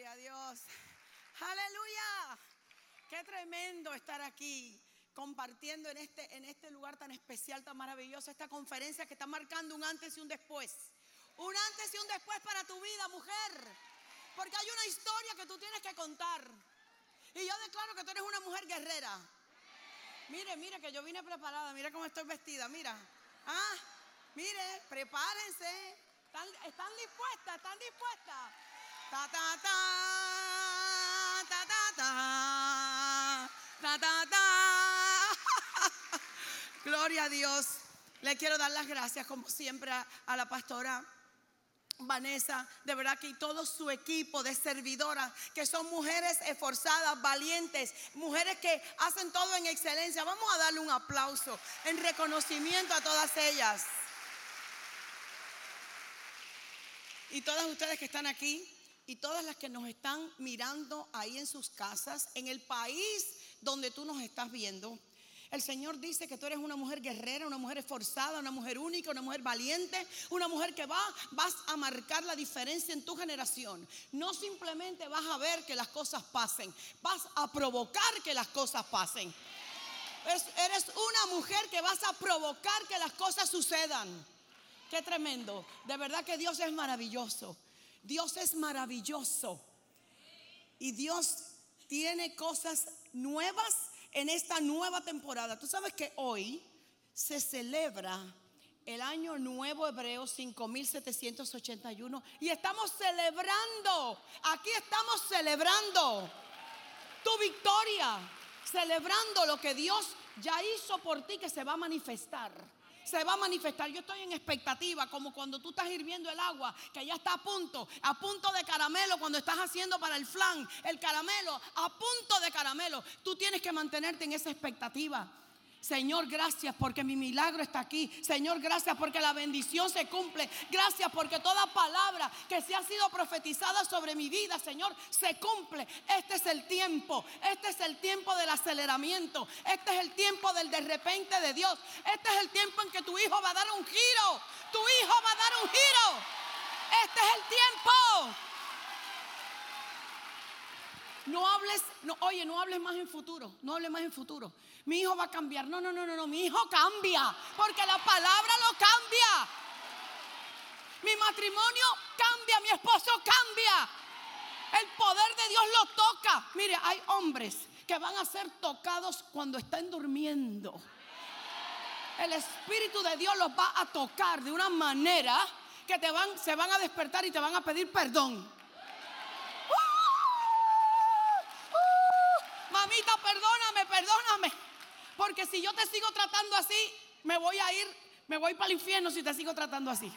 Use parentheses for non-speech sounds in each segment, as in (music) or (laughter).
Gloria a Dios. Aleluya. Qué tremendo estar aquí compartiendo en este, en este lugar tan especial, tan maravilloso, esta conferencia que está marcando un antes y un después. Un antes y un después para tu vida, mujer. Porque hay una historia que tú tienes que contar. Y yo declaro que tú eres una mujer guerrera. Mire, mire que yo vine preparada. Mire cómo estoy vestida. Mira. Ah, mire, prepárense. ¿Están, están dispuestas? ¿Están dispuestas? Ta, ta, ta, ta, ta, ta, ta, ta. Gloria a Dios. Le quiero dar las gracias, como siempre, a, a la pastora Vanessa, de verdad que y todo su equipo de servidoras, que son mujeres esforzadas, valientes, mujeres que hacen todo en excelencia. Vamos a darle un aplauso en reconocimiento a todas ellas. Y todas ustedes que están aquí y todas las que nos están mirando ahí en sus casas, en el país donde tú nos estás viendo. El Señor dice que tú eres una mujer guerrera, una mujer esforzada, una mujer única, una mujer valiente, una mujer que va, vas a marcar la diferencia en tu generación. No simplemente vas a ver que las cosas pasen, vas a provocar que las cosas pasen. Es- eres una mujer que vas a provocar que las cosas sucedan. Qué tremendo. De verdad que Dios es maravilloso. Dios es maravilloso. Y Dios tiene cosas nuevas en esta nueva temporada. Tú sabes que hoy se celebra el año nuevo hebreo 5781 y estamos celebrando, aquí estamos celebrando tu victoria, celebrando lo que Dios ya hizo por ti que se va a manifestar. Se va a manifestar. Yo estoy en expectativa, como cuando tú estás hirviendo el agua, que ya está a punto, a punto de caramelo, cuando estás haciendo para el flan, el caramelo, a punto de caramelo. Tú tienes que mantenerte en esa expectativa. Señor, gracias porque mi milagro está aquí. Señor, gracias porque la bendición se cumple. Gracias porque toda palabra que se ha sido profetizada sobre mi vida, Señor, se cumple. Este es el tiempo. Este es el tiempo del aceleramiento. Este es el tiempo del de repente de Dios. Este es el tiempo en que tu hijo va a dar un giro. Tu hijo va a dar un giro. Este es el tiempo. No hables, no, oye, no hables más en futuro, no hables más en futuro. Mi hijo va a cambiar. No, no, no, no, no, mi hijo cambia, porque la palabra lo cambia. Mi matrimonio cambia, mi esposo cambia. El poder de Dios lo toca. Mire, hay hombres que van a ser tocados cuando están durmiendo. El Espíritu de Dios los va a tocar de una manera que te se van a despertar y te van a pedir perdón. Mamita, perdóname, perdóname. Porque si yo te sigo tratando así, me voy a ir, me voy para el infierno si te sigo tratando así.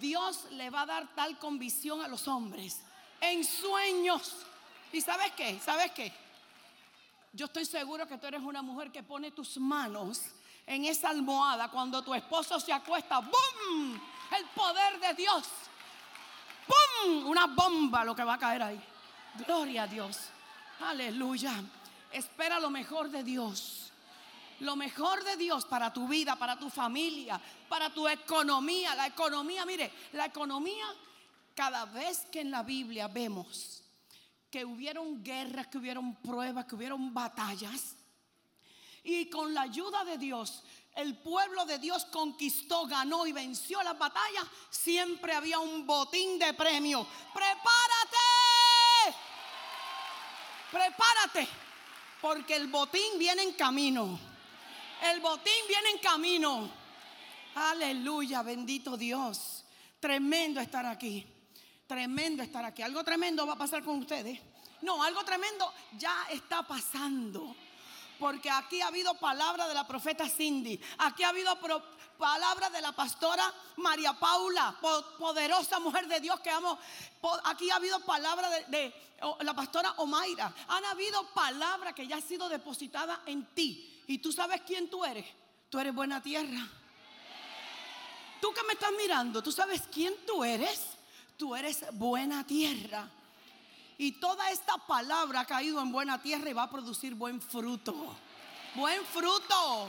Dios le va a dar tal convicción a los hombres en sueños. ¿Y sabes qué? ¿Sabes qué? Yo estoy seguro que tú eres una mujer que pone tus manos en esa almohada cuando tu esposo se acuesta. ¡Bum! El poder de Dios. ¡Bum! Una bomba lo que va a caer ahí. Gloria a Dios. Aleluya. Espera lo mejor de Dios. Lo mejor de Dios para tu vida, para tu familia, para tu economía. La economía, mire, la economía, cada vez que en la Biblia vemos que hubieron guerras, que hubieron pruebas, que hubieron batallas, y con la ayuda de Dios, el pueblo de Dios conquistó, ganó y venció las batallas, siempre había un botín de premio. ¡Prepárate! Prepárate, porque el botín viene en camino. El botín viene en camino. Aleluya, bendito Dios. Tremendo estar aquí. Tremendo estar aquí. Algo tremendo va a pasar con ustedes. No, algo tremendo ya está pasando. Porque aquí ha habido palabra de la profeta Cindy. Aquí ha habido pro- palabra de la pastora María Paula, po- poderosa mujer de Dios que amo. Aquí ha habido palabra de, de, la pastora Omaira. Han habido palabra que ya ha sido depositada en ti. Y tú sabes quién tú eres. Tú eres buena tierra. Tú que me estás mirando, tú sabes quién tú eres. Tú eres buena tierra. Y toda esta palabra ha caído en buena tierra y va a producir buen fruto. Buen fruto.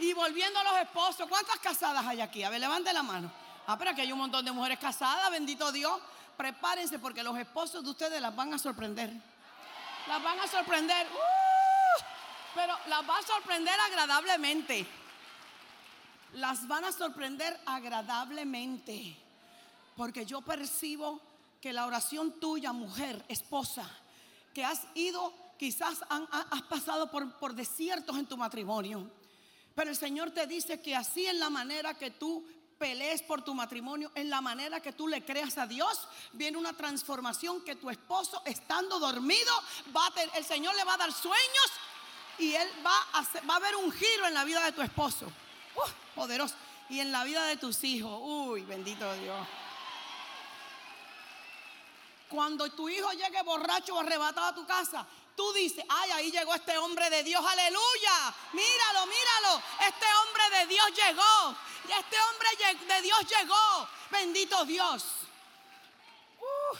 Y volviendo a los esposos, ¿cuántas casadas hay aquí? A ver, levante la mano. Ah, pero aquí hay un montón de mujeres casadas, bendito Dios. prepárense porque los esposos de ustedes las van a sorprender. Las van a sorprender. ¡Uh! Pero las va a sorprender agradablemente. Las van a sorprender agradablemente. Porque yo percibo que la oración tuya, mujer, esposa, que has ido, quizás has pasado por, por desiertos en tu matrimonio. Pero el Señor te dice que así en la manera que tú pelees por tu matrimonio, en la manera que tú le creas a Dios, viene una transformación que tu esposo estando dormido, va a el Señor le va a dar sueños y él va a, va a haber un giro en la vida de tu esposo. poderoso. Y en la vida de tus hijos. Uy, bendito Dios. Cuando tu hijo llegue borracho o arrebatado a tu casa, tú dices, ay, ahí llegó este hombre de Dios, aleluya. Míralo, míralo. Este hombre de Dios llegó. Y este hombre de Dios llegó. Bendito Dios. Uh,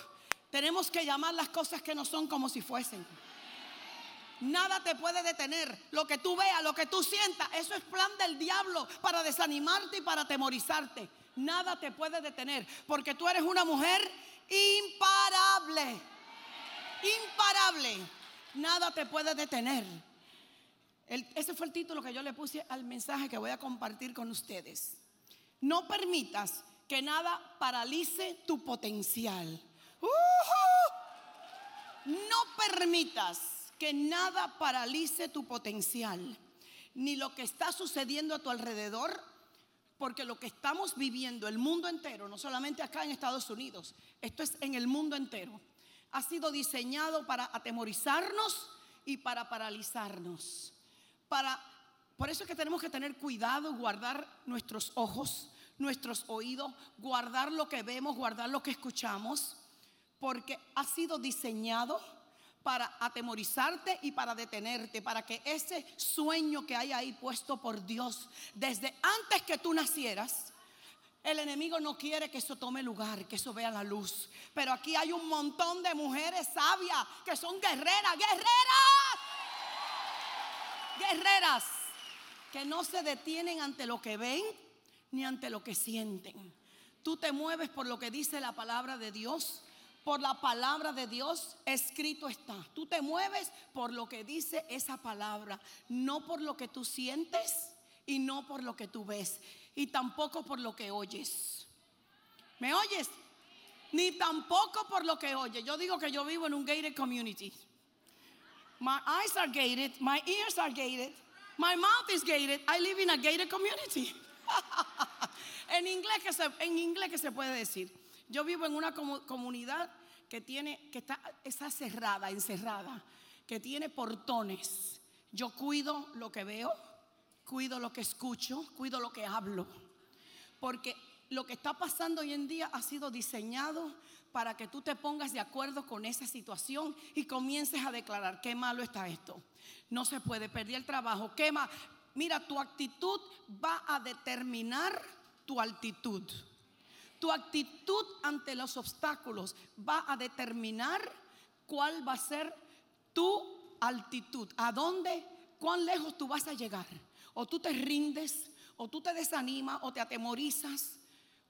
tenemos que llamar las cosas que no son como si fuesen. Nada te puede detener. Lo que tú veas, lo que tú sientas, eso es plan del diablo para desanimarte y para atemorizarte. Nada te puede detener porque tú eres una mujer imparable. Imparable. Nada te puede detener. ese fue el título que yo le puse al mensaje que voy a compartir con ustedes. No permitas que nada paralice tu potencial. No permitas que nada paralice tu potencial, ni lo que está sucediendo a tu alrededor, porque lo que estamos viviendo, el mundo entero, no solamente acá en Estados Unidos, esto es en el mundo entero, ha sido diseñado para atemorizarnos y para paralizarnos. Para, por eso es que tenemos que tener cuidado, guardar nuestros ojos, nuestros oídos, guardar lo que vemos, guardar lo que escuchamos, porque ha sido diseñado para atemorizarte y para detenerte, para que ese sueño que hay ahí puesto por Dios desde antes que tú nacieras, el enemigo no quiere que eso tome lugar, que eso vea la luz. Pero aquí hay un montón de mujeres sabias que son guerreras, guerreras, guerreras, que no se detienen ante lo que ven ni ante lo que sienten. Tú te mueves por lo que dice la palabra de Dios por la palabra de Dios, escrito está. Tú te mueves por lo que dice esa palabra, no por lo que tú sientes y no por lo que tú ves, y tampoco por lo que oyes. ¿Me oyes? Ni tampoco por lo que oyes. Yo digo que yo vivo en un gated community. My eyes are gated, my ears are gated, my mouth is gated. I live in a gated community. (laughs) en, inglés que se, en inglés que se puede decir. Yo vivo en una comunidad que tiene, que está, está cerrada, encerrada, que tiene portones. Yo cuido lo que veo, cuido lo que escucho, cuido lo que hablo. Porque lo que está pasando hoy en día ha sido diseñado para que tú te pongas de acuerdo con esa situación y comiences a declarar qué malo está esto. No se puede perder el trabajo. Qué Mira, tu actitud va a determinar tu altitud. Tu actitud ante los obstáculos va a determinar cuál va a ser tu altitud, a dónde, cuán lejos tú vas a llegar. O tú te rindes, o tú te desanimas, o te atemorizas,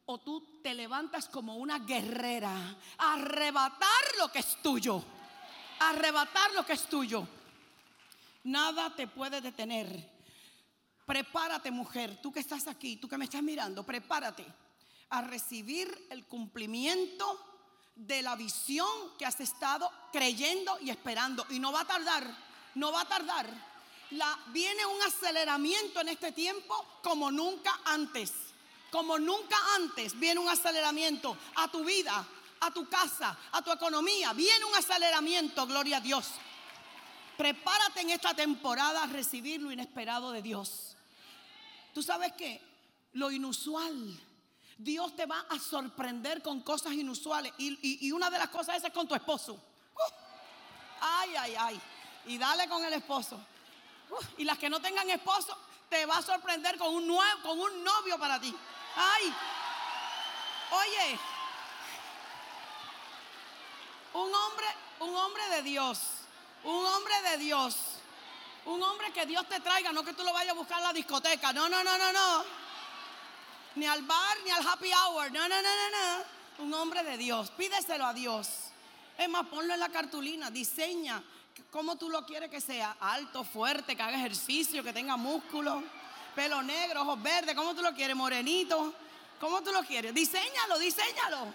o tú te levantas como una guerrera, a arrebatar lo que es tuyo, arrebatar lo que es tuyo. Nada te puede detener. Prepárate, mujer, tú que estás aquí, tú que me estás mirando, prepárate a recibir el cumplimiento de la visión que has estado creyendo y esperando. Y no va a tardar, no va a tardar. Viene un aceleramiento en este tiempo como nunca antes. Como nunca antes viene un aceleramiento a tu vida, a tu casa, a tu economía. Viene un aceleramiento, gloria a Dios. Prepárate en esta temporada a recibir lo inesperado de Dios. Tú sabes que lo inusual Dios te va a sorprender con cosas inusuales. Y, una de las cosas es con tu esposo. Uh. ay, ay, ay. Y dale con el esposo. Uh. y las que no tengan esposo, te va a sorprender con un, nuevo, con un novio para ti. Ay. Oye. Un hombre, un hombre de Dios. Un hombre de Dios. Un hombre que Dios te traiga, no que tú lo vayas a buscar en la discoteca. No, no, no, no, no ni al bar, ni al happy hour. No, no, no, no, no. Un hombre de Dios. Pídeselo a Dios. Es más, ponlo en la cartulina. Diseña cómo tú lo quieres que sea. Alto, fuerte, que haga ejercicio, que tenga músculo. Pelo negro, ojos verdes. ¿Cómo tú lo quieres? Morenito. ¿Cómo tú lo quieres? Diseñalo, diseñalo.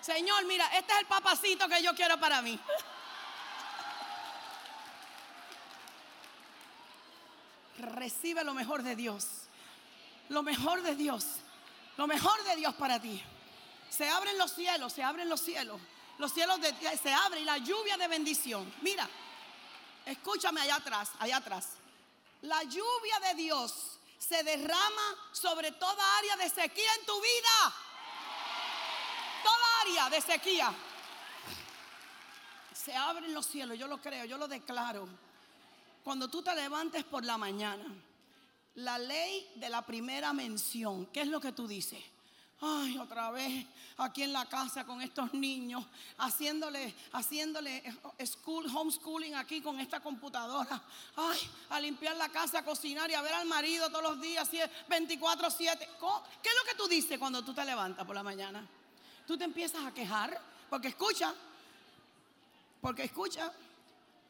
Señor, mira, este es el papacito que yo quiero para mí. Recibe lo mejor de Dios. Lo mejor de Dios. Lo mejor de Dios para ti. Se abren los cielos, se abren los cielos. Los cielos de, se abren y la lluvia de bendición. Mira, escúchame allá atrás, allá atrás. La lluvia de Dios se derrama sobre toda área de sequía en tu vida. Toda área de sequía. Se abren los cielos, yo lo creo, yo lo declaro. Cuando tú te levantes por la mañana, la ley de la primera mención, ¿qué es lo que tú dices? Ay, otra vez aquí en la casa con estos niños, haciéndole, haciéndole school, homeschooling aquí con esta computadora. Ay, a limpiar la casa, a cocinar y a ver al marido todos los días, 24-7. ¿Qué es lo que tú dices cuando tú te levantas por la mañana? Tú te empiezas a quejar, porque escucha, porque escucha,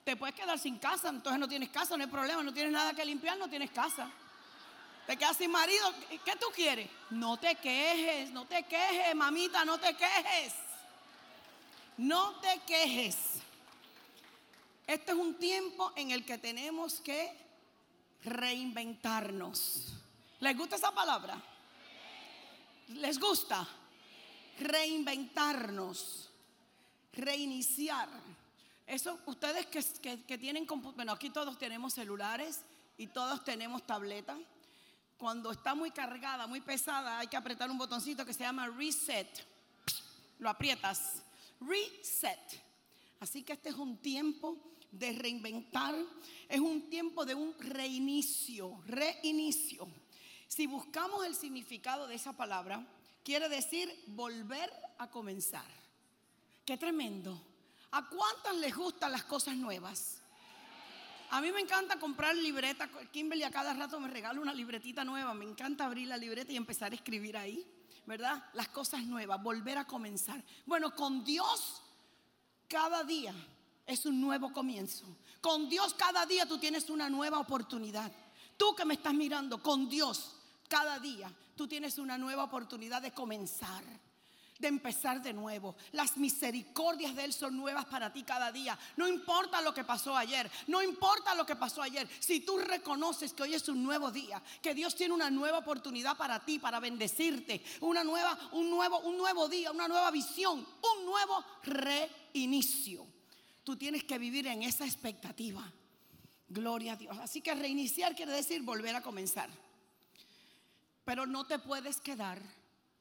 te puedes quedar sin casa, entonces no tienes casa, no hay problema, no tienes nada que limpiar, no tienes casa. Te quedas sin marido. ¿Qué tú quieres? No te quejes, no te quejes, mamita, no te quejes. No te quejes. Este es un tiempo en el que tenemos que reinventarnos. ¿Les gusta esa palabra? ¿Les gusta? Reinventarnos. Reiniciar. Eso, ustedes que, que, que tienen, bueno, aquí todos tenemos celulares y todos tenemos tabletas cuando está muy cargada, muy pesada, hay que apretar un botoncito que se llama reset. Lo aprietas. Reset. Así que este es un tiempo de reinventar, es un tiempo de un reinicio, reinicio. Si buscamos el significado de esa palabra, quiere decir volver a comenzar. Qué tremendo. ¿A cuántas les gustan las cosas nuevas? A mí me encanta comprar libreta. Kimberly a cada rato me regala una libretita nueva. Me encanta abrir la libreta y empezar a escribir ahí, ¿verdad? Las cosas nuevas, volver a comenzar. Bueno, con Dios cada día es un nuevo comienzo. Con Dios cada día tú tienes una nueva oportunidad. Tú que me estás mirando, con Dios cada día tú tienes una nueva oportunidad de comenzar de empezar de nuevo. Las misericordias de Él son nuevas para ti cada día. No importa lo que pasó ayer, no importa lo que pasó ayer. Si tú reconoces que hoy es un nuevo día, que Dios tiene una nueva oportunidad para ti, para bendecirte, una nueva, un nuevo, un nuevo día, una nueva visión, un nuevo reinicio. Tú tienes que vivir en esa expectativa. Gloria a Dios. Así que reiniciar quiere decir volver a comenzar. Pero no te puedes quedar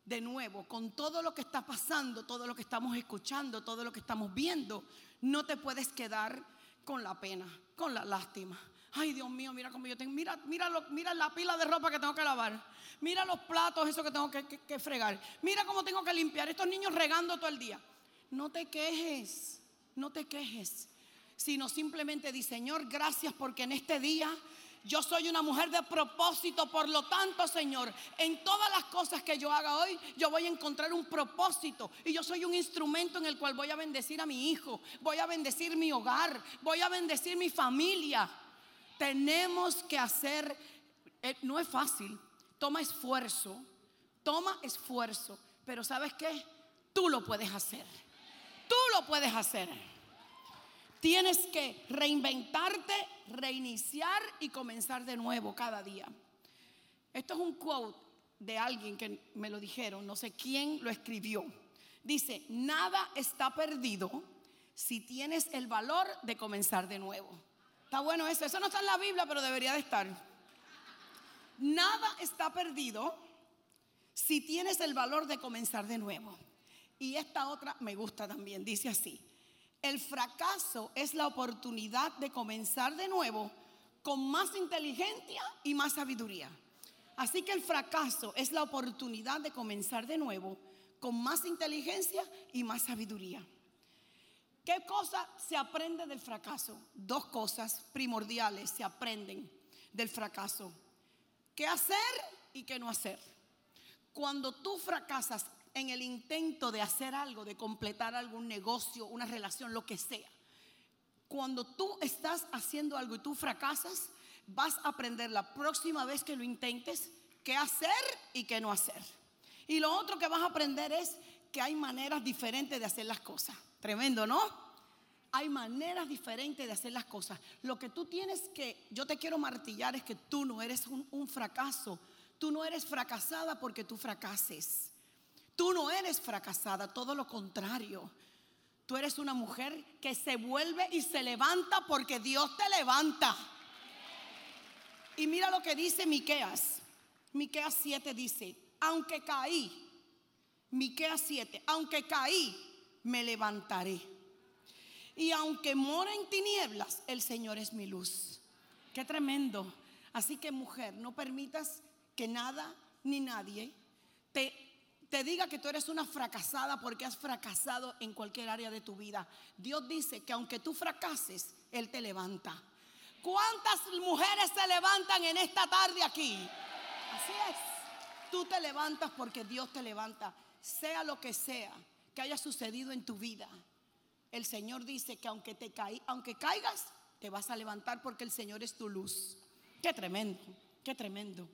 de nuevo, con todo lo que está pasando, todo lo que estamos escuchando, todo lo que estamos viendo, no te puedes quedar con la pena, con la lástima. Ay, Dios mío, mira cómo yo tengo, mira, mira, mira la pila de ropa que tengo que lavar. Mira los platos, eso que tengo que, que fregar. Mira cómo tengo que limpiar. Estos niños regando todo el día. No te quejes, no te quejes. Sino simplemente di, Señor, gracias porque en este día yo soy una mujer de propósito, por lo tanto, Señor, en todas las cosas que yo haga hoy, yo voy a encontrar un propósito. Y yo soy un instrumento en el cual voy a bendecir a mi hijo, voy a bendecir mi hogar, voy a bendecir mi familia. Tenemos que hacer, eh, no es fácil, toma esfuerzo, toma esfuerzo, pero ¿sabes qué? Tú lo puedes hacer. Tú lo puedes hacer. Tienes que reinventarte, reiniciar y comenzar de nuevo cada día. Esto es un quote de alguien que me lo dijeron, no sé quién lo escribió. Dice, nada está perdido si tienes el valor de comenzar de nuevo. Está bueno eso, eso no está en la Biblia, pero debería de estar. Nada está perdido si tienes el valor de comenzar de nuevo. Y esta otra me gusta también, dice así, el fracaso es la oportunidad de comenzar de nuevo con más inteligencia y más sabiduría. Así que el fracaso es la oportunidad de comenzar de nuevo con más inteligencia y más sabiduría. ¿Qué cosa se aprende del fracaso? Dos cosas primordiales se aprenden del fracaso. ¿Qué hacer y qué no hacer? cuando tú fracasas en el intento de hacer algo, de completar algún negocio, una relación, lo que sea, cuando tú estás haciendo algo y tú fracasas, vas a aprender la próxima vez que lo intentes qué hacer y qué no hacer. Y lo otro que vas a aprender es que hay maneras diferentes de hacer las cosas. Tremendo, ¿no? Hay maneras diferentes de hacer las cosas. Lo que tú tienes que, yo te quiero martillar es que tú no eres un, fracaso. Tú no eres fracasada porque tú fracases. Tú no eres fracasada, todo lo contrario. Tú eres una mujer que se vuelve y se levanta porque Dios te levanta. Y mira lo que dice Miqueas. Miqueas 7 dice, aunque caí, Miqueas 7, aunque caí, me levantaré. Y aunque mora en tinieblas, el Señor es mi luz. Qué tremendo. Así que mujer, no permitas que nada ni nadie te te diga que tú eres una fracasada porque has fracasado en cualquier área de tu vida. Dios dice que aunque tú fracases, Él te levanta. ¿Cuántas mujeres se levantan en esta tarde aquí? Así es. Tú te levantas porque Dios te levanta. Sea lo que sea que haya sucedido en tu vida. El Señor dice que aunque te aunque caigas, te vas a levantar porque el Señor es tu luz. Qué tremendo, qué tremendo.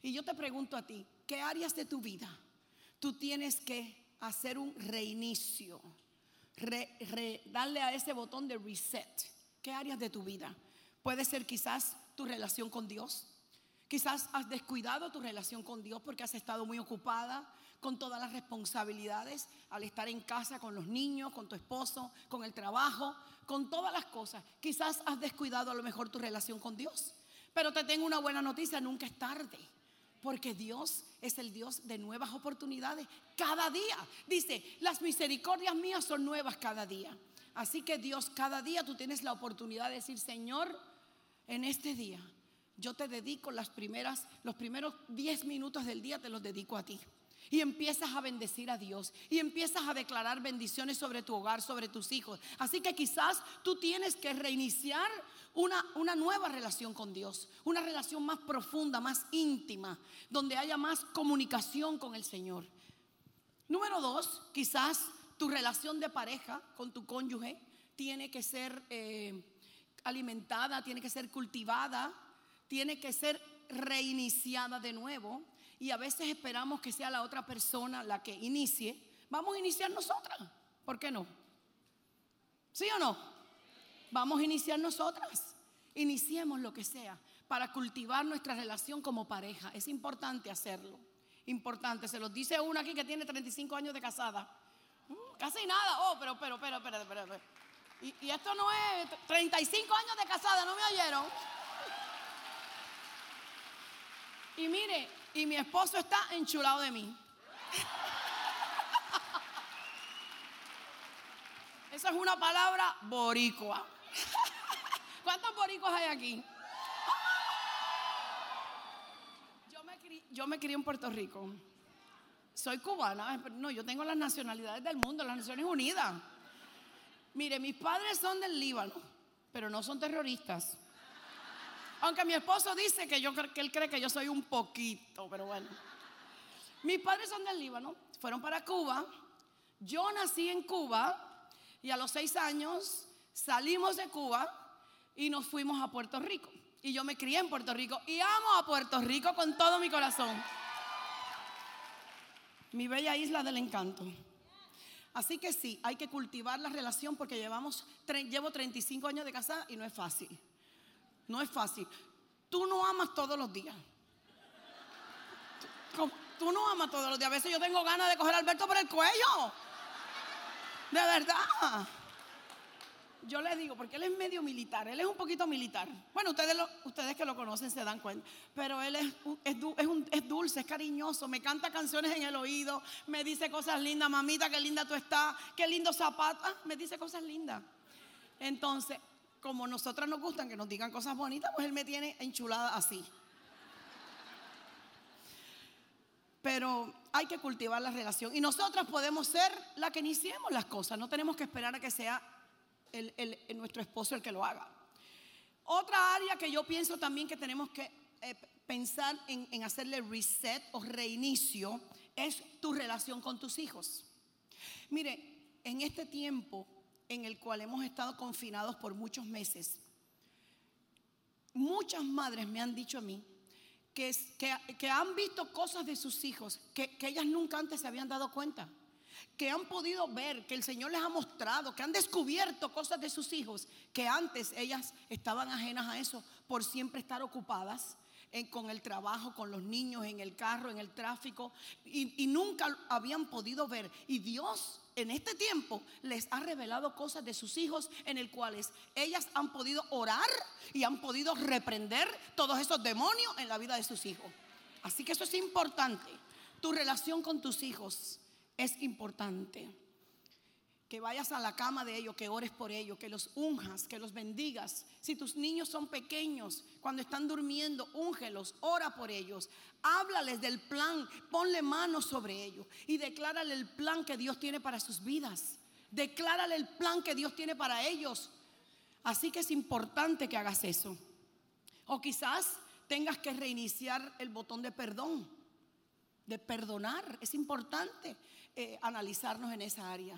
Y yo te pregunto a ti, ¿qué áreas de tu vida tú tienes que hacer un reinicio, darle a ese botón de reset. ¿Qué áreas de tu vida? Puede ser quizás tu relación con Dios. Quizás has descuidado tu relación con Dios porque has estado muy ocupada con todas las responsabilidades al estar en casa con los niños, con tu esposo, con el trabajo, con todas las cosas. Quizás has descuidado a lo mejor tu relación con Dios. Pero te tengo una buena noticia, nunca es tarde. Porque Dios es el Dios de nuevas oportunidades cada día. Dice, las misericordias mías son nuevas cada día. Así que Dios, cada día tú tienes la oportunidad de decir, Señor, en este día yo te dedico las primeras, los primeros 10 minutos del día te los dedico a ti. Y empiezas a bendecir a Dios. Y empiezas a declarar bendiciones sobre tu hogar, sobre tus hijos. Así que quizás tú tienes que reiniciar una, una, nueva relación con Dios. Una relación más profunda, más íntima. Donde haya más comunicación con el Señor. Número dos, quizás tu relación de pareja con tu cónyuge tiene que ser eh, alimentada, tiene que ser cultivada, tiene que ser reiniciada de nuevo y a veces esperamos que sea la otra persona la que inicie, vamos a iniciar nosotras. ¿Por qué no? ¿Sí o no? Vamos a iniciar nosotras. Iniciemos lo que sea para cultivar nuestra relación como pareja. Es importante hacerlo. Importante. Se los dice una aquí que tiene 35 años de casada. Uh, casi nada. Oh, pero, pero, pero, pero, pero. pero. Y esto no es 35 años de casada, ¿no me oyeron? Y mire, y mi esposo está enchulado de mí. Esa es una palabra boricua. ¿Cuántos boricos hay aquí? Yo me, crié, yo me crié en Puerto Rico. Soy cubana. No, yo tengo las nacionalidades del mundo, las Naciones Unidas. Mire, mis padres son del Líbano, pero no son terroristas. Aunque mi esposo dice que, yo, que él cree que yo soy un poquito, pero bueno. Mis padres son del Líbano, fueron para Cuba. Yo nací en Cuba y a los seis años salimos de Cuba y nos fuimos a Puerto Rico. Y yo me crié en Puerto Rico y amo a Puerto Rico con todo mi corazón. Mi bella isla del encanto. Así que sí, hay que cultivar la relación porque llevamos, llevo 35 años de casada y no es fácil. No es fácil. Tú no amas todos los días. Tú, no amas todos los días. A veces yo tengo ganas de coger a Alberto por el cuello. De verdad. Yo le digo, porque él es medio militar, él es un poquito militar. Bueno, ustedes, ustedes que lo conocen se dan cuenta, pero él es, es, es, dulce, es cariñoso, me canta canciones en el oído, me dice cosas lindas, mamita, qué linda tú estás, qué lindo zapato, ah, me dice cosas lindas. Entonces, como nosotras nos gustan que nos digan cosas bonitas, pues él me tiene enchulada así. Pero hay que cultivar la relación. Y nosotras podemos ser la que iniciemos las cosas. No tenemos que esperar a que sea el, nuestro esposo el que lo haga. Otra área que yo pienso también que tenemos que eh, pensar en, en hacerle reset o reinicio es tu relación con tus hijos. Mire, en este tiempo en el cual hemos estado confinados por muchos meses, muchas madres me han dicho a mí que, que, han visto cosas de sus hijos que, que ellas nunca antes se habían dado cuenta que han podido ver, que el Señor les ha mostrado, que han descubierto cosas de sus hijos, que antes ellas estaban ajenas a eso por siempre estar ocupadas con el trabajo, con los niños, en el carro, en el tráfico, y, y nunca habían podido ver. Y Dios en este tiempo les ha revelado cosas de sus hijos en el cuales ellas han podido orar y han podido reprender todos esos demonios en la vida de sus hijos. Así que eso es importante. Tu relación con tus hijos es importante. Que vayas a la cama de ellos, que ores por ellos, que los unjas, que los bendigas. Si tus niños son pequeños, cuando están durmiendo, úngelos, ora por ellos. Háblales del plan, ponle manos sobre ellos y declárale el plan que Dios tiene para sus vidas. Declárale el plan que Dios tiene para ellos. Así que es importante que hagas eso. O quizás tengas que reiniciar el botón de perdón, de perdonar. Es importante eh, analizarnos en esa área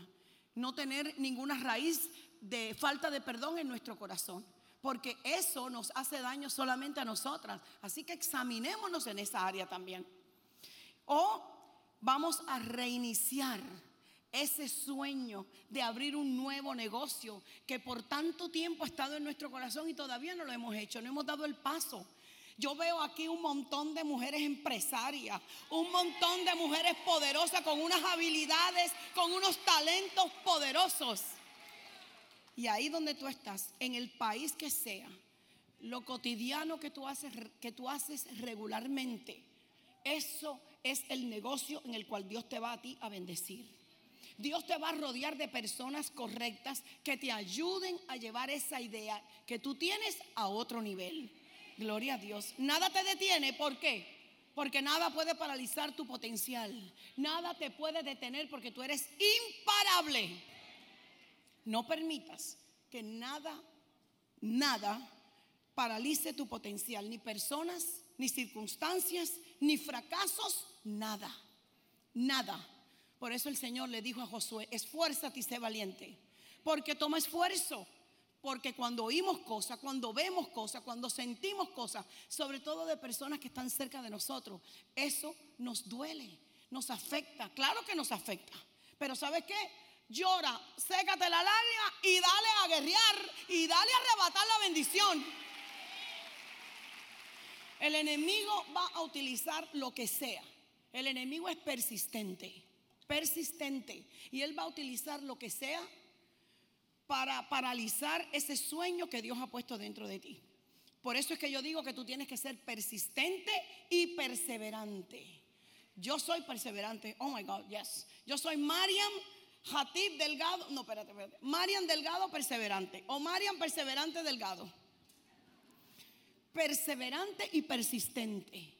no tener ninguna raíz de falta de perdón en nuestro corazón. Porque eso nos hace daño solamente a nosotras. Así que examinémonos en esa área también. O vamos a reiniciar ese sueño de abrir un nuevo negocio que por tanto tiempo ha estado en nuestro corazón y todavía no lo hemos hecho, no hemos dado el paso. Yo veo aquí un montón de mujeres empresarias, un montón de mujeres poderosas con unas habilidades, con unos talentos poderosos. Y ahí donde tú estás, en el país que sea, lo cotidiano que tú haces, que tú haces regularmente, eso es el negocio en el cual Dios te va a ti a bendecir. Dios te va a rodear de personas correctas que te ayuden a llevar esa idea que tú tienes a otro nivel. Gloria a Dios. Nada te detiene. ¿Por qué? Porque nada puede paralizar tu potencial. Nada te puede detener porque tú eres imparable. No permitas que nada, nada paralice tu potencial. Ni personas, ni circunstancias, ni fracasos. Nada. Nada. Por eso el Señor le dijo a Josué, esfuérzate y sé valiente. Porque toma esfuerzo. Porque cuando oímos cosas, cuando vemos cosas, cuando sentimos cosas, sobre todo de personas que están cerca de nosotros, eso nos duele, nos afecta. Claro que nos afecta. Pero ¿sabes qué? Llora, sécate la lágrima y dale a guerrear y dale a arrebatar la bendición. El enemigo va a utilizar lo que sea. El enemigo es persistente, persistente. Y él va a utilizar lo que sea para paralizar ese sueño que Dios ha puesto dentro de ti. Por eso es que yo digo que tú tienes que ser persistente y perseverante. Yo soy perseverante. Oh my God, yes. Yo soy Mariam Hatib Delgado. No, espérate, espérate. Mariam Delgado perseverante. O Mariam perseverante Delgado. Perseverante y persistente.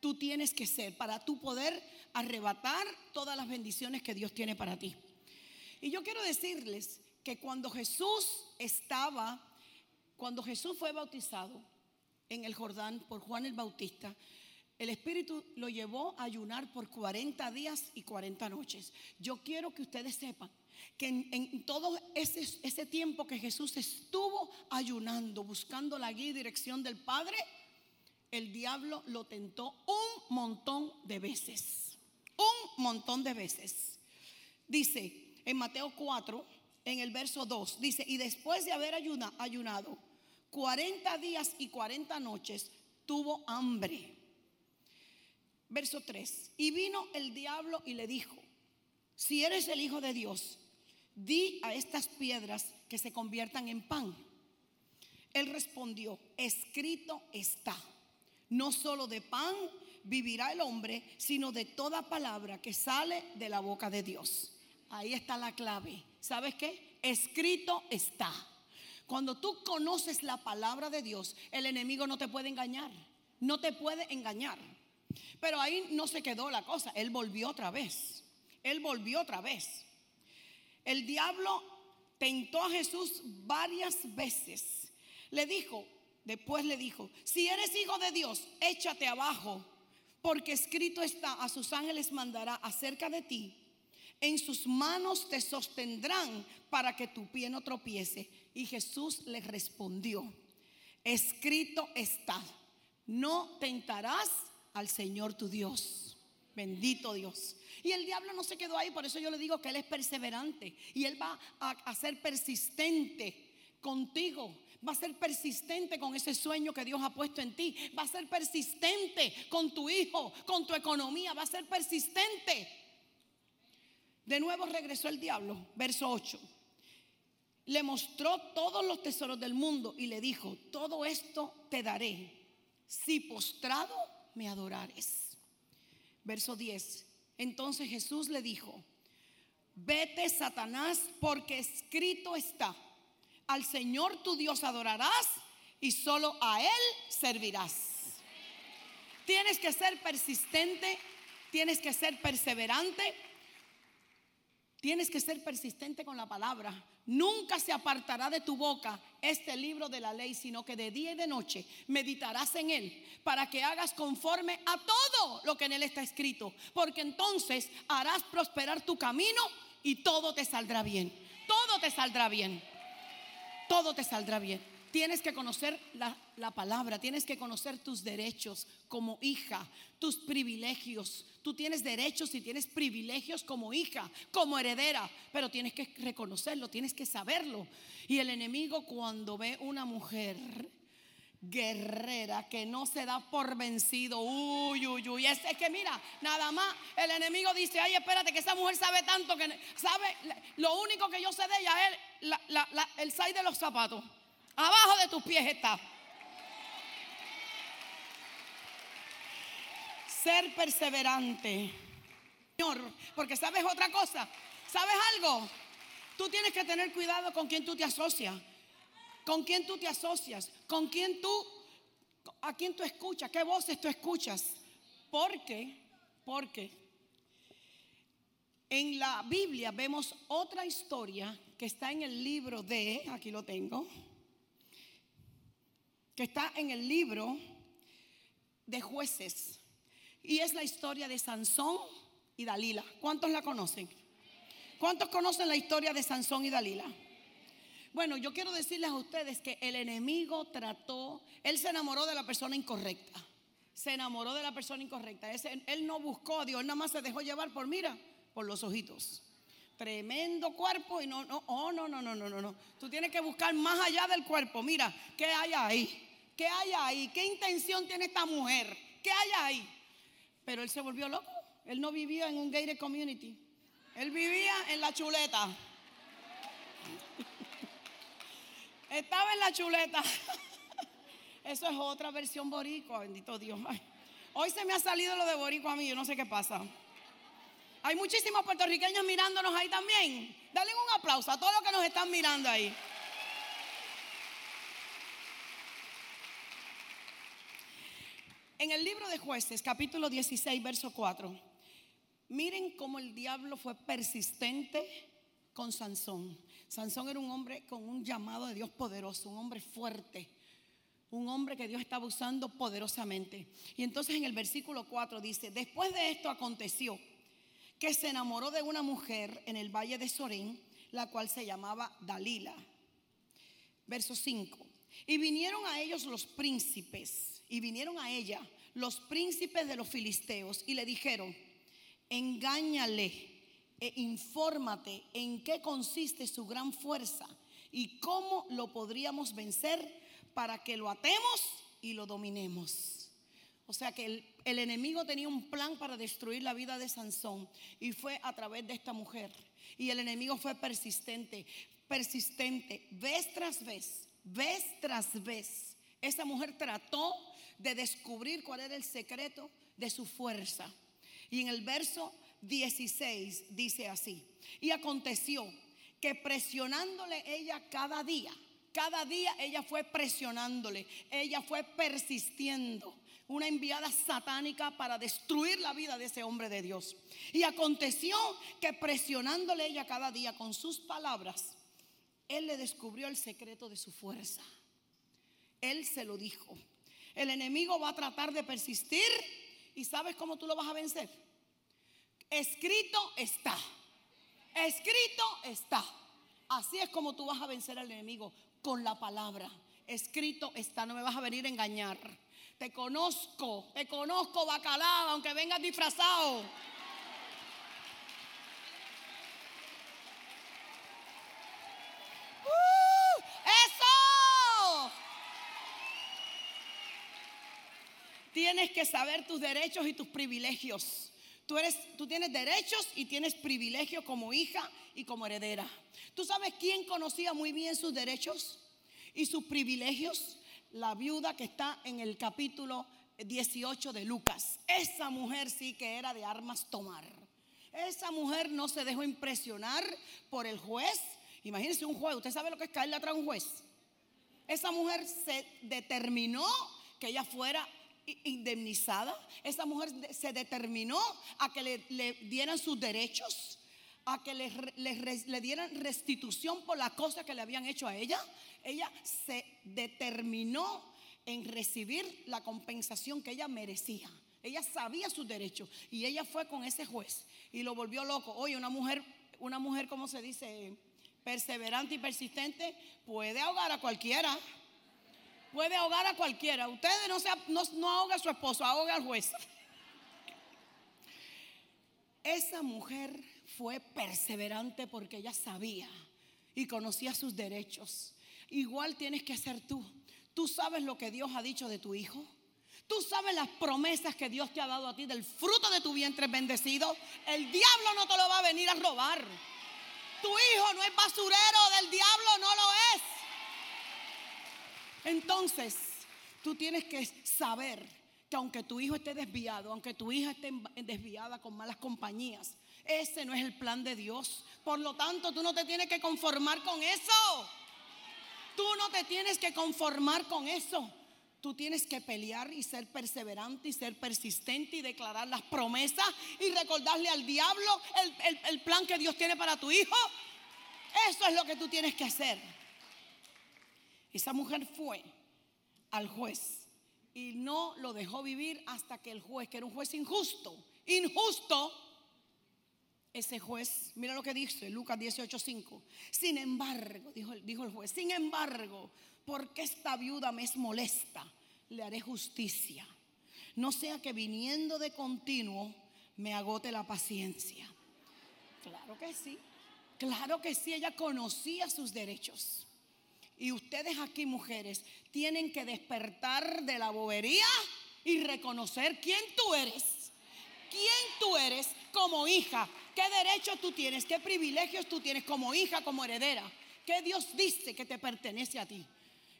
Tú tienes que ser para tú poder arrebatar todas las bendiciones que Dios tiene para ti. Y yo quiero decirles que cuando Jesús estaba, cuando Jesús fue bautizado en el Jordán por Juan el Bautista, el Espíritu lo llevó a ayunar por 40 días y 40 noches. Yo quiero que ustedes sepan que en, todo ese, ese tiempo que Jesús estuvo ayunando, buscando la guía y dirección del Padre, el diablo lo tentó un montón de veces. Un montón de veces. Dice en Mateo 4, en el verso 2. Dice, y después de haber ayunado 40 días y 40 noches, tuvo hambre. Verso 3. Y vino el diablo y le dijo, si eres el Hijo de Dios, di a estas piedras que se conviertan en pan. Él respondió, escrito está, no solo de pan vivirá el hombre, sino de toda palabra que sale de la boca de Dios. Ahí está la clave. ¿Sabes qué? Escrito está. Cuando tú conoces la palabra de Dios, el enemigo no te puede engañar. No te puede engañar. Pero ahí no se quedó la cosa. Él volvió otra vez. Él volvió otra vez. El diablo tentó a Jesús varias veces. Le dijo, después le dijo, si eres hijo de Dios, échate abajo. porque escrito está, a sus ángeles mandará acerca de ti, en sus manos te sostendrán para que tu pie no tropiece. Y Jesús le respondió, escrito está, no tentarás al Señor tu Dios. Bendito Dios. Y el diablo no se quedó ahí, por eso yo le digo que él es perseverante y él va a, a ser persistente contigo va a ser persistente con ese sueño que Dios ha puesto en ti. Va a ser persistente con tu hijo, con tu economía. Va a ser persistente. De nuevo regresó el diablo, verso 8. Le mostró todos los tesoros del mundo y le dijo, todo esto te daré si postrado me adorares. Verso 10. Entonces Jesús le dijo, vete Satanás porque escrito está al Señor tu Dios adorarás y solo a Él servirás. Tienes que ser persistente, tienes que ser perseverante, tienes que ser persistente con la palabra. Nunca se apartará de tu boca este libro de la ley, sino que de día y de noche meditarás en él para que hagas conforme a todo lo que en él está escrito. Porque entonces harás prosperar tu camino y todo te saldrá bien. Todo te saldrá bien todo te saldrá bien. Tienes que conocer la, palabra, tienes que conocer tus derechos como hija, tus privilegios. Tú tienes derechos y tienes privilegios como hija, como heredera, pero tienes que reconocerlo, tienes que saberlo. Y el enemigo cuando ve una mujer guerrera que no se da por vencido. Uy, uy, uy. Es, que mira, nada más el enemigo dice, ay, espérate, que esa mujer sabe tanto que sabe, lo único que yo sé de ella es el 6 de los zapatos. Abajo de tus pies está. Ser perseverante. Señor, porque sabes otra cosa. ¿Sabes algo? Tú tienes que tener cuidado con quien tú te asocias. ¿Con quién tú te asocias? ¿Con quién tú, a quién tú escuchas? ¿Qué voces tú escuchas? Porque, porque en la Biblia vemos otra historia que está en el libro de, aquí lo tengo, que está en el libro de jueces. Y es la historia de Sansón y Dalila. ¿Cuántos la conocen? ¿Cuántos conocen la historia de Sansón y Dalila? Bueno, yo quiero decirles a ustedes que el enemigo trató, él se enamoró de la persona incorrecta. Se enamoró de la persona incorrecta. él no buscó a Dios, él nada más se dejó llevar por, mira, por los ojitos. Tremendo cuerpo y no, no, oh, no, no, no, no, no, no. Tú tienes que buscar más allá del cuerpo. Mira, ¿qué hay ahí? ¿Qué hay ahí? ¿Qué intención tiene esta mujer? ¿Qué hay ahí? Pero él se volvió loco. Él no vivía en un gated community. Él vivía en la chuleta. (laughs) Estaba en la chuleta. (laughs) Eso es otra versión boricua, bendito Dios. Hoy se me ha salido lo de boricua a mí, yo no sé qué pasa. Hay muchísimos puertorriqueños mirándonos ahí también. Dale un aplauso a todos los que nos están mirando ahí. En el libro de jueces, capítulo 16, verso 4, miren cómo el diablo fue persistente con Sansón. Sansón era un hombre con un llamado de Dios poderoso, un hombre fuerte, un hombre que Dios estaba usando poderosamente. Y entonces en el versículo 4 dice, después de esto aconteció que se enamoró de una mujer en el valle de Sorén, la cual se llamaba Dalila. Verso 5. Y vinieron a ellos los príncipes, y vinieron a ella los príncipes de los filisteos, y le dijeron, engáñale e infórmate en qué consiste su gran fuerza y cómo lo podríamos vencer para que lo atemos y lo dominemos. O sea que el, enemigo tenía un plan para destruir la vida de Sansón y fue a través de esta mujer. Y el enemigo fue persistente, persistente, vez tras vez, vez tras vez. Esa mujer trató de descubrir cuál era el secreto de su fuerza. Y en el verso 16 dice así, y aconteció que presionándole ella cada día, cada día ella fue presionándole, ella fue persistiendo, una enviada satánica para destruir la vida de ese hombre de Dios. Y aconteció que presionándole ella cada día con sus palabras, él le descubrió el secreto de su fuerza. Él se lo dijo. El enemigo va a tratar de persistir ¿Y sabes cómo tú lo vas a vencer? Escrito está. Escrito está. Así es como tú vas a vencer al enemigo, con la palabra. Escrito está, no me vas a venir a engañar. Te conozco, te conozco, bacalao, aunque vengas disfrazado. ¡Uh! ¡Eso! Tienes que saber tus derechos y tus privilegios. Tú, eres, tú tienes derechos y tienes privilegios como hija y como heredera. ¿Tú sabes quién conocía muy bien sus derechos y sus privilegios? La viuda que está en el capítulo 18 de Lucas. Esa mujer sí que era de armas tomar. Esa mujer no se dejó impresionar por el juez. Imagínense un juez, ¿usted sabe lo que es caerle atrás a un juez? Esa mujer se determinó que ella fuera indemnizada. Esa mujer se determinó a que le, dieran sus derechos, a que le, le, dieran restitución por la cosa que le habían hecho a ella. Ella se determinó en recibir la compensación que ella merecía. Ella sabía sus derechos y ella fue con ese juez y lo volvió loco. Oye, una mujer, una mujer, ¿cómo se dice? Perseverante y persistente puede ahogar a cualquiera puede ahogar a cualquiera. Ustedes no, sea, no, no ahoga a su esposo, ahoga al juez. Esa mujer fue perseverante porque ella sabía y conocía sus derechos. Igual tienes que ser tú. Tú sabes lo que Dios ha dicho de tu hijo. Tú sabes las promesas que Dios te ha dado a ti del fruto de tu vientre bendecido. El diablo no te lo va a venir a robar. Tu hijo no es basurero del diablo, no lo es. Entonces, tú tienes que saber que aunque tu hijo esté desviado, aunque tu hija esté desviada con malas compañías, ese no es el plan de Dios. Por lo tanto, tú no te tienes que conformar con eso. Tú no te tienes que conformar con eso. Tú tienes que pelear y ser perseverante y ser persistente y declarar las promesas y recordarle al diablo el, el plan que Dios tiene para tu hijo. Eso es lo que tú tienes que hacer. Esa mujer fue al juez y no lo dejó vivir hasta que el juez, que era un juez injusto, injusto, ese juez, mira lo que dice Lucas 18:5. Sin embargo, dijo, dijo el juez, sin embargo, porque esta viuda me es molesta, le haré justicia. No sea que viniendo de continuo me agote la paciencia. Claro que sí, claro que sí, ella conocía sus derechos. Y ustedes aquí, mujeres, tienen que despertar de la bobería y reconocer quién tú eres. ¿Quién tú eres como hija? ¿Qué derechos tú tienes? ¿Qué privilegios tú tienes como hija, como heredera? ¿Qué Dios dice que te pertenece a ti?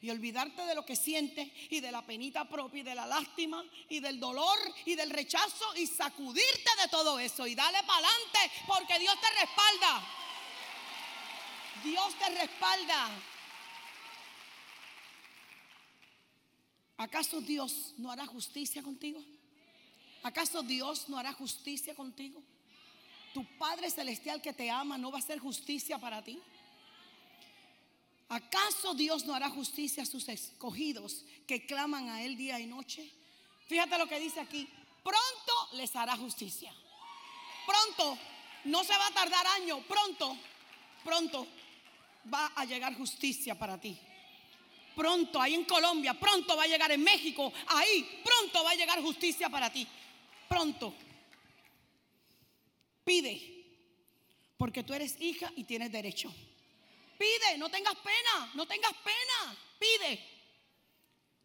Y olvidarte de lo que sientes y de la penita propia y de la lástima y del dolor y del rechazo y sacudirte de todo eso y dale para adelante porque Dios te respalda. Dios te respalda. ¿Acaso Dios no hará justicia contigo? ¿Acaso Dios no hará justicia contigo? ¿Tu Padre Celestial que te ama no va a hacer justicia para ti? ¿Acaso Dios no hará justicia a sus escogidos que claman a Él día y noche? Fíjate lo que dice aquí. Pronto les hará justicia. Pronto. No se va a tardar años. Pronto. Pronto va a llegar justicia para ti pronto, ahí en Colombia, pronto va a llegar en México, ahí pronto va a llegar justicia para ti. Pronto. Pide, porque tú eres hija y tienes derecho. Pide, no tengas pena, no tengas pena, pide.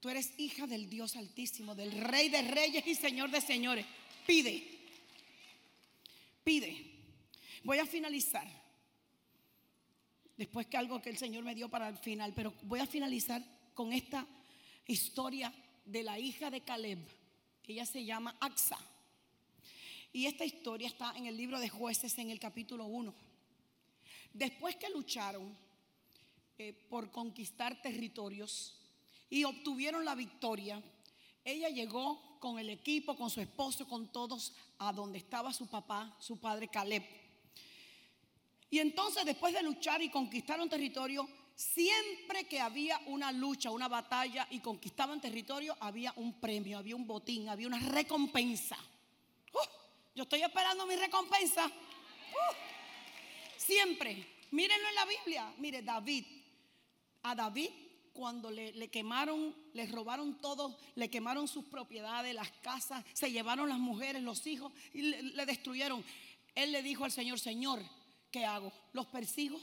Tú eres hija del Dios Altísimo, del Rey de Reyes y Señor de Señores. Pide, pide. Voy a finalizar después que algo que el Señor me dio para el final, pero voy a finalizar con esta historia de la hija de Caleb. Ella se llama Axa. Y esta historia está en el libro de jueces en el capítulo 1. Después que lucharon eh, por conquistar territorios y obtuvieron la victoria, ella llegó con el equipo, con su esposo, con todos, a donde estaba su papá, su padre Caleb. Y entonces después de luchar y conquistar un territorio, siempre que había una lucha, una batalla y conquistaban territorio, había un premio, había un botín, había una recompensa. Yo estoy esperando mi recompensa. Uh, siempre. Mírenlo en la Biblia. Mire, David. A David, cuando le, quemaron, le robaron todo, le quemaron sus propiedades, las casas, se llevaron las mujeres, los hijos y le destruyeron. Él le dijo al Señor, Señor, ¿qué hago? ¿Los persigo?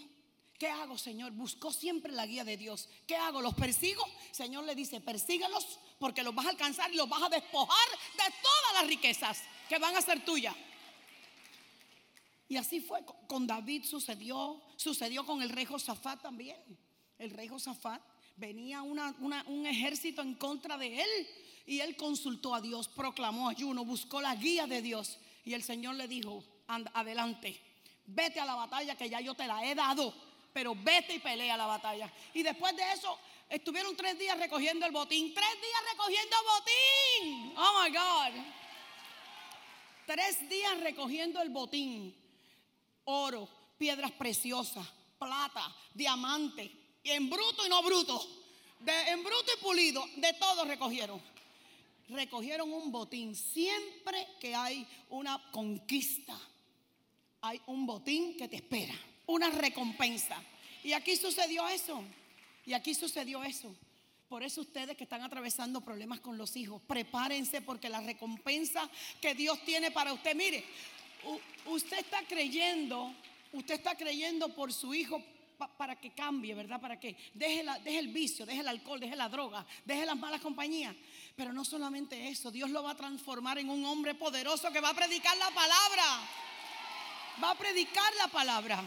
¿Qué hago, Señor? Buscó siempre la guía de Dios. ¿Qué hago? ¿Los persigo? Señor le dice, persígalos porque los vas a alcanzar y los vas a despojar de todas las riquezas que van a ser tuyas. Y así fue con David sucedió, sucedió con el rey Josafat también. El rey Josafat venía un ejército en contra de él y él consultó a Dios, proclamó ayuno, buscó la guía de Dios y el Señor le dijo, adelante, vete a la batalla que ya yo te la he dado pero vete y pelea la batalla. Y después de eso, estuvieron tres días recogiendo el botín. Tres días recogiendo botín. Oh my God. Tres días recogiendo el botín. Oro, piedras preciosas, plata, diamante, y en bruto y no bruto. De, en bruto y pulido, de todo recogieron. Recogieron un botín. Siempre que hay una conquista, hay un botín que te espera una recompensa. Y aquí sucedió eso. Y aquí sucedió eso. Por eso ustedes que están atravesando problemas con los hijos, prepárense porque la recompensa que Dios tiene para usted, mire, usted está creyendo, usted está creyendo por su hijo para que cambie, ¿verdad? Para que deje, deje el vicio, deje el alcohol, deje la droga, deje las malas compañías. Pero no solamente eso, Dios lo va a transformar en un hombre poderoso que va a predicar la palabra. Va a predicar la palabra.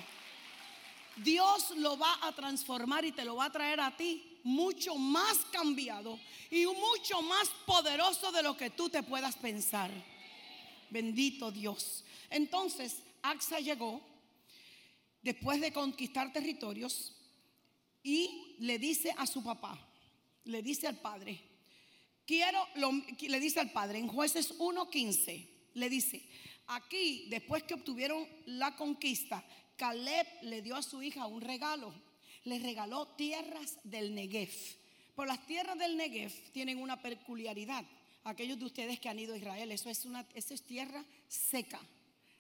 Dios lo va a transformar y te lo va a traer a ti mucho más cambiado y mucho más poderoso de lo que tú te puedas pensar. Bendito Dios. Entonces, Axa llegó después de conquistar territorios y le dice a su papá, le dice al padre, quiero, le dice al padre en jueces 1.15, le dice, aquí después que obtuvieron la conquista, Caleb le dio a su hija un regalo. Le regaló tierras del Negev. Por las tierras del Negev tienen una peculiaridad. Aquellos de ustedes que han ido a Israel, eso es una tierra seca,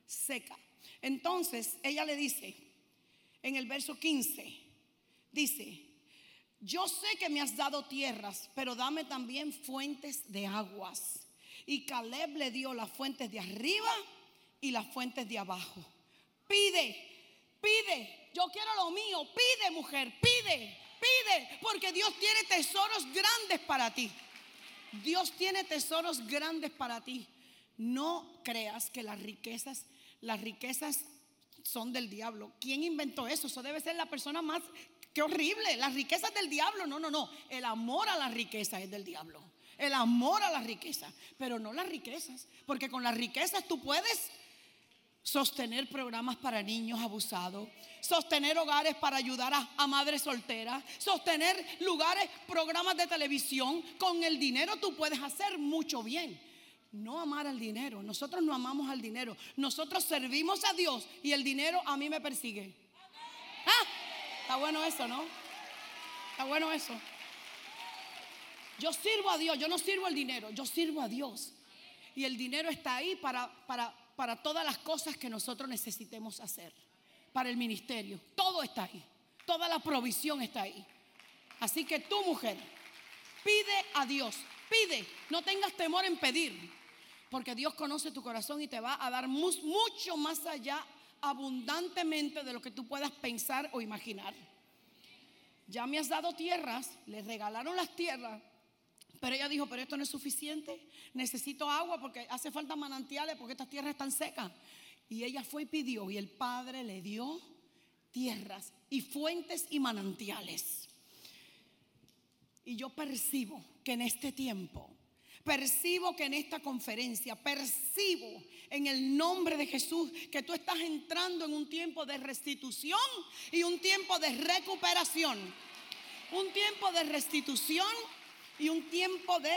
seca. Entonces, ella le dice en el verso 15 dice, "Yo sé que me has dado tierras, pero dame también fuentes de aguas." Y Caleb le dio las fuentes de arriba y las fuentes de abajo. Pide Pide, yo quiero lo mío. Pide, mujer, pide, pide. Porque Dios tiene tesoros grandes para ti. Dios tiene tesoros grandes para ti. No creas que las riquezas, las riquezas son del diablo. ¿Quién inventó eso? Eso debe ser la persona más... Qué horrible. Las riquezas del diablo. No, no, no. El amor a la riqueza es del diablo. El amor a la riqueza. Pero no las riquezas. Porque con las riquezas tú puedes sostener programas para niños abusados, sostener hogares para ayudar a, madres solteras, sostener lugares, programas de televisión. Con el dinero tú puedes hacer mucho bien. No amar al dinero. Nosotros no amamos al dinero. Nosotros servimos a Dios y el dinero a mí me persigue. ¿Ah? Está bueno eso, ¿no? Está bueno eso. Yo sirvo a Dios, yo no sirvo al dinero, yo sirvo a Dios. Y el dinero está ahí para, para para todas las cosas que nosotros necesitemos hacer. Para el ministerio. Todo está ahí. Toda la provisión está ahí. Así que tú, mujer, pide a Dios. Pide. No tengas temor en pedir. Porque Dios conoce tu corazón y te va a dar mucho más allá, abundantemente de lo que tú puedas pensar o imaginar. Ya me has dado tierras, les regalaron las tierras, pero ella dijo, pero esto no es suficiente, necesito agua porque hace falta manantiales porque estas tierras están secas. Y ella fue y pidió y el Padre le dio tierras y fuentes y manantiales. Y yo percibo que en este tiempo, percibo que en esta conferencia, percibo en el nombre de Jesús que tú estás entrando en un tiempo de restitución y un tiempo de recuperación. Un tiempo de restitución y un tiempo de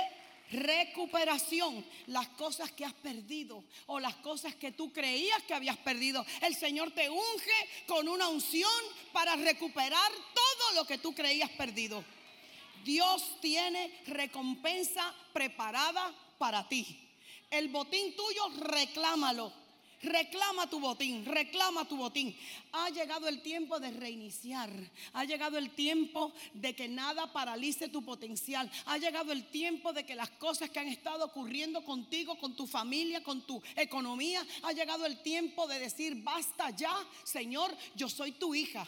recuperación, las cosas que has perdido o las cosas que tú creías que habías perdido. El Señor te unge con una unción para recuperar todo lo que tú creías perdido. Dios tiene recompensa preparada para ti. El botín tuyo reclámalo, Reclama tu botín, reclama tu botín. Ha llegado el tiempo de reiniciar. Ha llegado el tiempo de que nada paralice tu potencial. Ha llegado el tiempo de que las cosas que han estado ocurriendo contigo, con tu familia, con tu economía, ha llegado el tiempo de decir, basta ya, Señor, yo soy tu hija.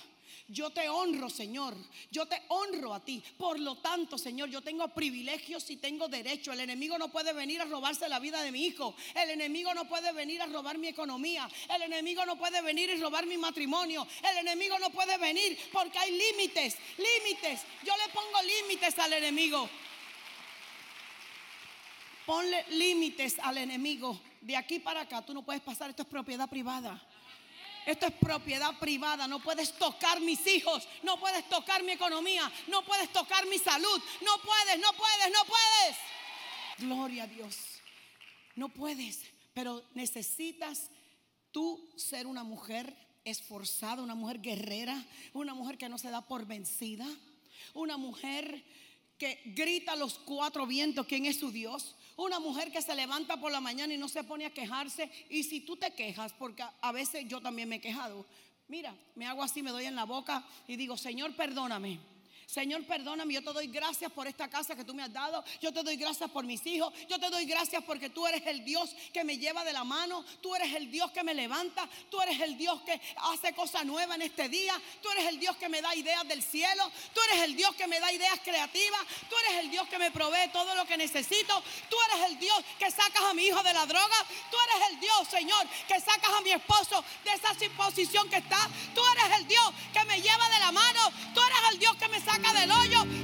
Yo te honro, Señor. Yo te honro a ti. Por lo tanto, Señor, yo tengo privilegios y tengo derecho. El enemigo no puede venir a robarse la vida de mi hijo. El enemigo no puede venir a robar mi economía. El enemigo no puede venir y robar mi matrimonio. El enemigo no puede venir porque hay límites, límites. Yo le pongo límites al enemigo. Ponle límites al enemigo. De aquí para acá tú no puedes pasar. Esto es propiedad privada. Esto es propiedad privada. No puedes tocar mis hijos. No puedes tocar mi economía. No puedes tocar mi salud. No puedes, no puedes, no puedes. Gloria a Dios. No puedes. Pero necesitas tú ser una mujer esforzada, una mujer guerrera, una mujer que no se da por vencida, una mujer que grita a los cuatro vientos quién es su Dios, una mujer que se levanta por la mañana y no se pone a quejarse. Y si tú te quejas, porque a veces yo también me he quejado, mira, me hago así, me doy en la boca y digo, Señor, perdóname. Señor, perdóname, yo te doy gracias por esta casa que tú me has dado. Yo te doy gracias por mis hijos. Yo te doy gracias porque tú eres el Dios que me lleva de la mano. Tú eres el Dios que me levanta. Tú eres el Dios que hace cosas nuevas en este día. Tú eres el Dios que me da ideas del cielo. Tú eres el Dios que me da ideas creativas. Tú eres el Dios que me provee todo lo que necesito. Tú eres el Dios que sacas a mi hijo de la droga. Tú eres el Dios, Señor, que sacas a mi esposo de esa posición que está. Tú eres el Dios que me lleva de la mano. Tú eres el Dios que me saca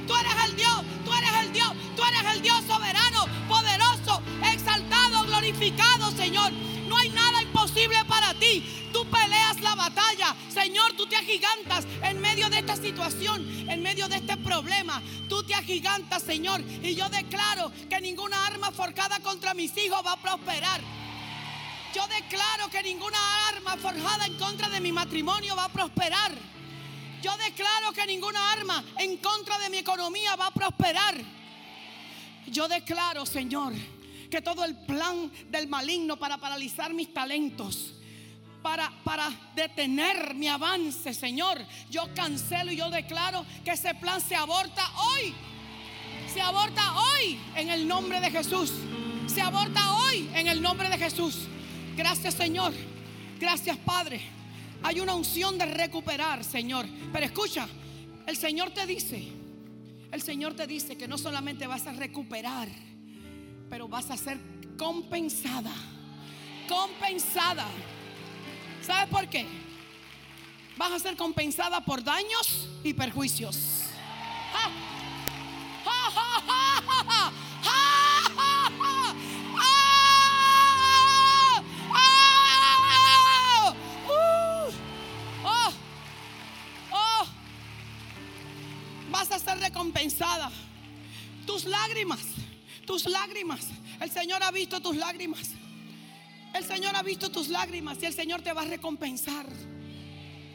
Tú eres el Dios, tú eres el Dios, tú eres el Dios soberano, poderoso, exaltado, glorificado, Señor. No hay nada imposible para ti. Tú peleas la batalla. Señor, tú te agigantas en medio de esta situación, en medio de este problema. Tú te agigantas, Señor. Y yo declaro que ninguna arma forjada contra mis hijos va a prosperar. Yo declaro que ninguna arma forjada en contra de mi matrimonio va a prosperar. Yo declaro que ninguna arma en contra de mi economía va a prosperar. Yo declaro, Señor, que todo el plan del maligno para paralizar mis talentos, para, para detener mi avance, Señor, yo cancelo y yo declaro que ese plan se aborta hoy. Se aborta hoy en el nombre de Jesús. Se aborta hoy en el nombre de Jesús. Gracias, Señor. Gracias, Padre. Hay una unción de recuperar, Señor. Pero escucha, el Señor te dice, el Señor te dice que no solamente vas a recuperar, pero vas a ser compensada. Compensada. ¿Sabes por qué? Vas a ser compensada por daños y perjuicios. ¡Ja! ¡Ja, a ser recompensada. Tus lágrimas, tus lágrimas. El Señor ha visto tus lágrimas. El Señor ha visto tus lágrimas y el Señor te va a recompensar.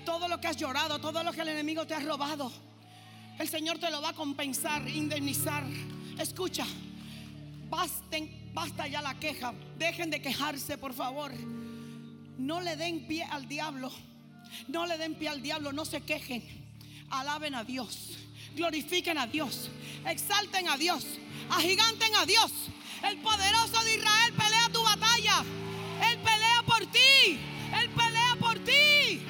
Todo lo que has llorado, todo lo que el enemigo te ha robado, el Señor te lo va a compensar, indemnizar. Escucha, basta ya la queja. Dejen de quejarse, por favor. No le den pie al diablo. No le den pie al diablo, no se quejen. Alaben a Dios glorifiquen a Dios, exalten a Dios, agiganten a Dios. El poderoso de Israel pelea tu batalla. Él pelea por ti. Él pelea por ti.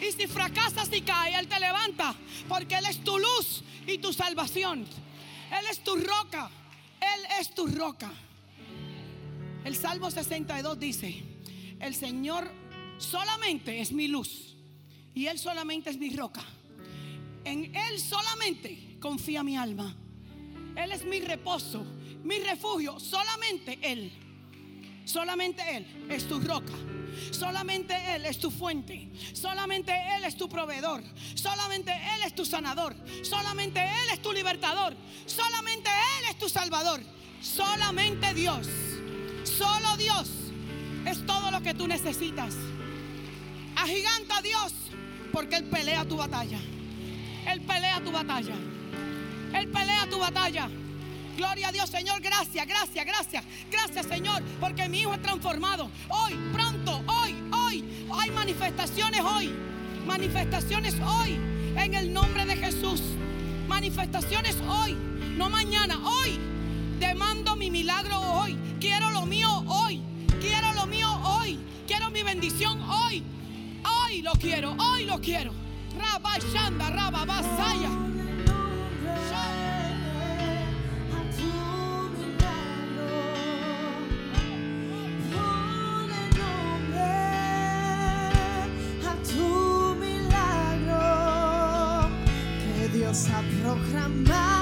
Y si fracasas y caes, Él te levanta. Porque Él es tu luz y tu salvación. Él es tu roca. Él es tu roca. El Salmo 62 dice, el Señor solamente es mi luz. Y Él solamente es mi roca. En Él solamente confía mi alma. Él es mi reposo, mi refugio. Solamente Él. Solamente Él es tu roca. Solamente Él es tu fuente. Solamente Él es tu proveedor. Solamente Él es tu sanador. Solamente Él es tu libertador. Solamente Él es tu salvador. Solamente Dios. Solo Dios es todo lo que tú necesitas. Agiganta a Dios porque Él pelea tu batalla. Él pelea tu batalla. Él pelea tu batalla. Gloria a Dios, Señor. Gracias, gracias, gracias. Gracias, Señor, porque mi hijo es transformado. Hoy, pronto, hoy, hoy. Hay manifestaciones hoy. Manifestaciones hoy. En el nombre de Jesús. Manifestaciones hoy. No mañana, hoy. Demando mi milagro hoy. Quiero lo mío hoy. Quiero lo mío hoy. Quiero mi bendición hoy. Hoy lo quiero, hoy lo quiero. Rabba Shanda, Rabba Basaya. A tu milagro, ponle nombre a tu milagro, que Dios ha programado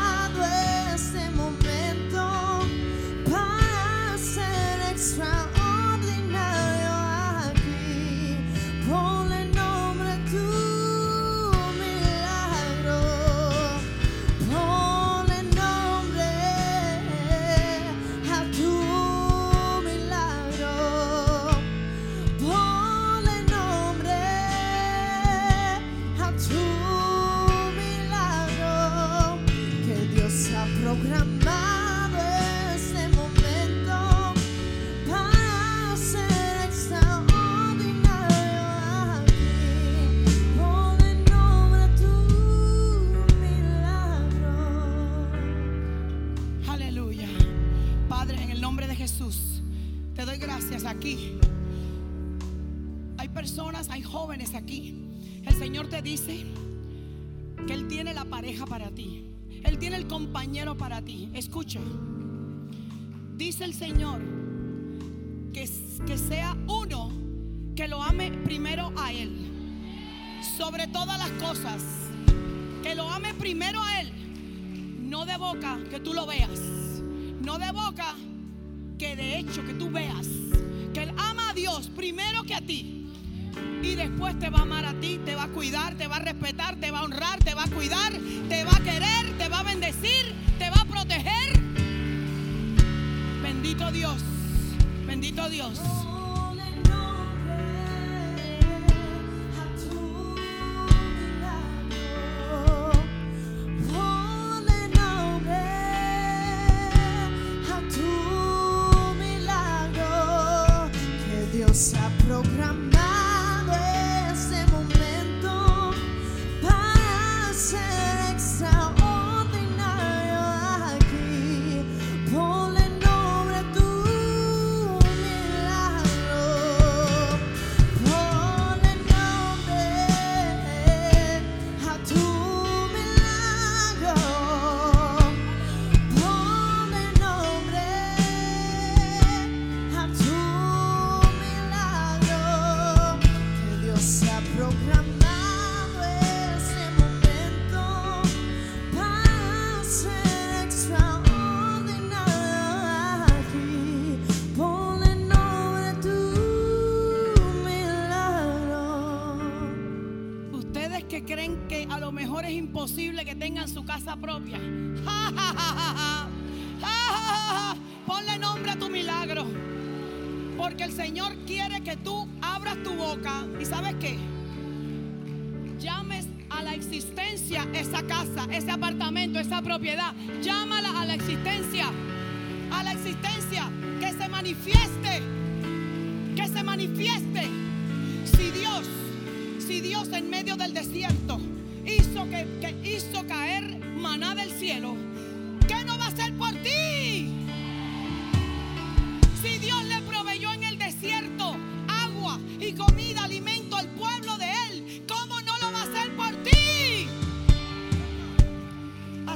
Sobre todas las cosas. Que lo ame primero a Él. No de boca que tú lo veas. No de boca que de hecho que tú veas. Que Él ama a Dios primero que a ti. Y después te va a amar a ti, te va a cuidar, te va a respetar, te va a honrar, te va a cuidar, te va a querer, te va a bendecir, te va a proteger. Bendito Dios, bendito Dios.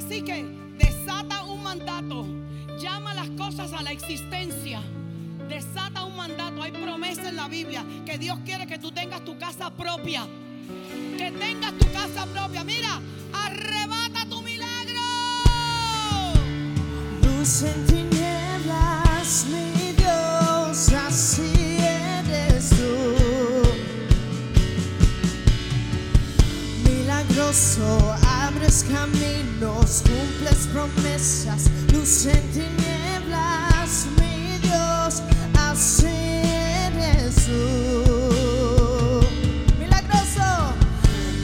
Así que desata un mandato, llama las cosas a la existencia. Desata un mandato, hay promesa en la Biblia que Dios quiere que tú tengas tu casa propia. Que tengas tu casa propia. Mira, arrebata tu milagro. Luz en tinieblas, mi Dios, así eres tú. Milagroso, abres caminos, cumples promesas, luz en tinieblas, mi Dios, así eres. Milagroso,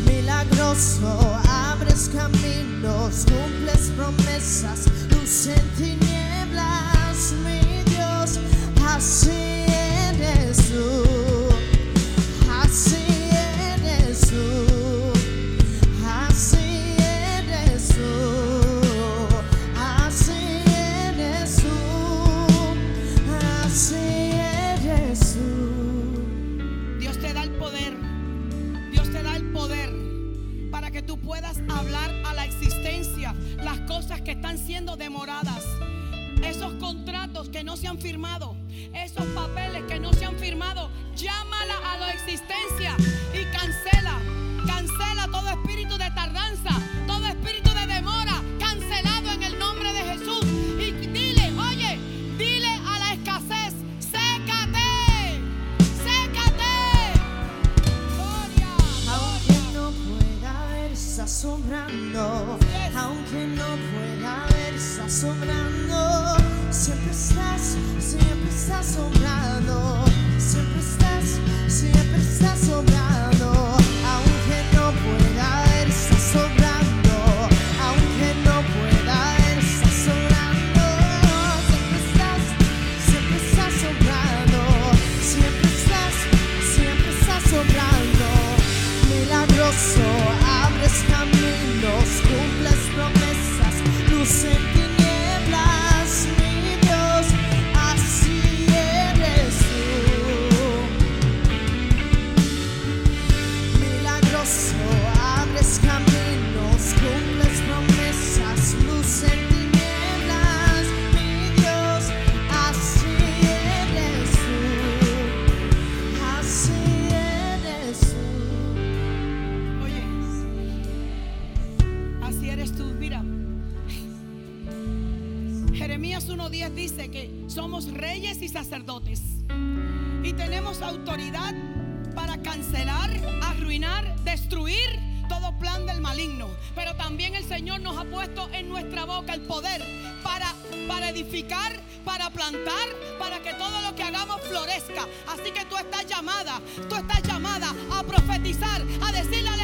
milagroso, abres caminos, cumples promesas, luz en tinieblas, mi Dios, así que están siendo demoradas, esos contratos que no se han firmado, esos papeles que no se han firmado, llámala a la existencia. está aunque no pueda ver, está asombrando. Siempre estás, siempre estás asombrando, siempre estás, siempre estás asombrando. sacerdotes. Y tenemos autoridad para cancelar, arruinar, destruir todo plan del maligno. Pero también el Señor nos ha puesto en nuestra boca el poder para, para edificar, para plantar, para que todo lo que hagamos florezca. Así que tú estás llamada, tú estás llamada a profetizar, a decirle a la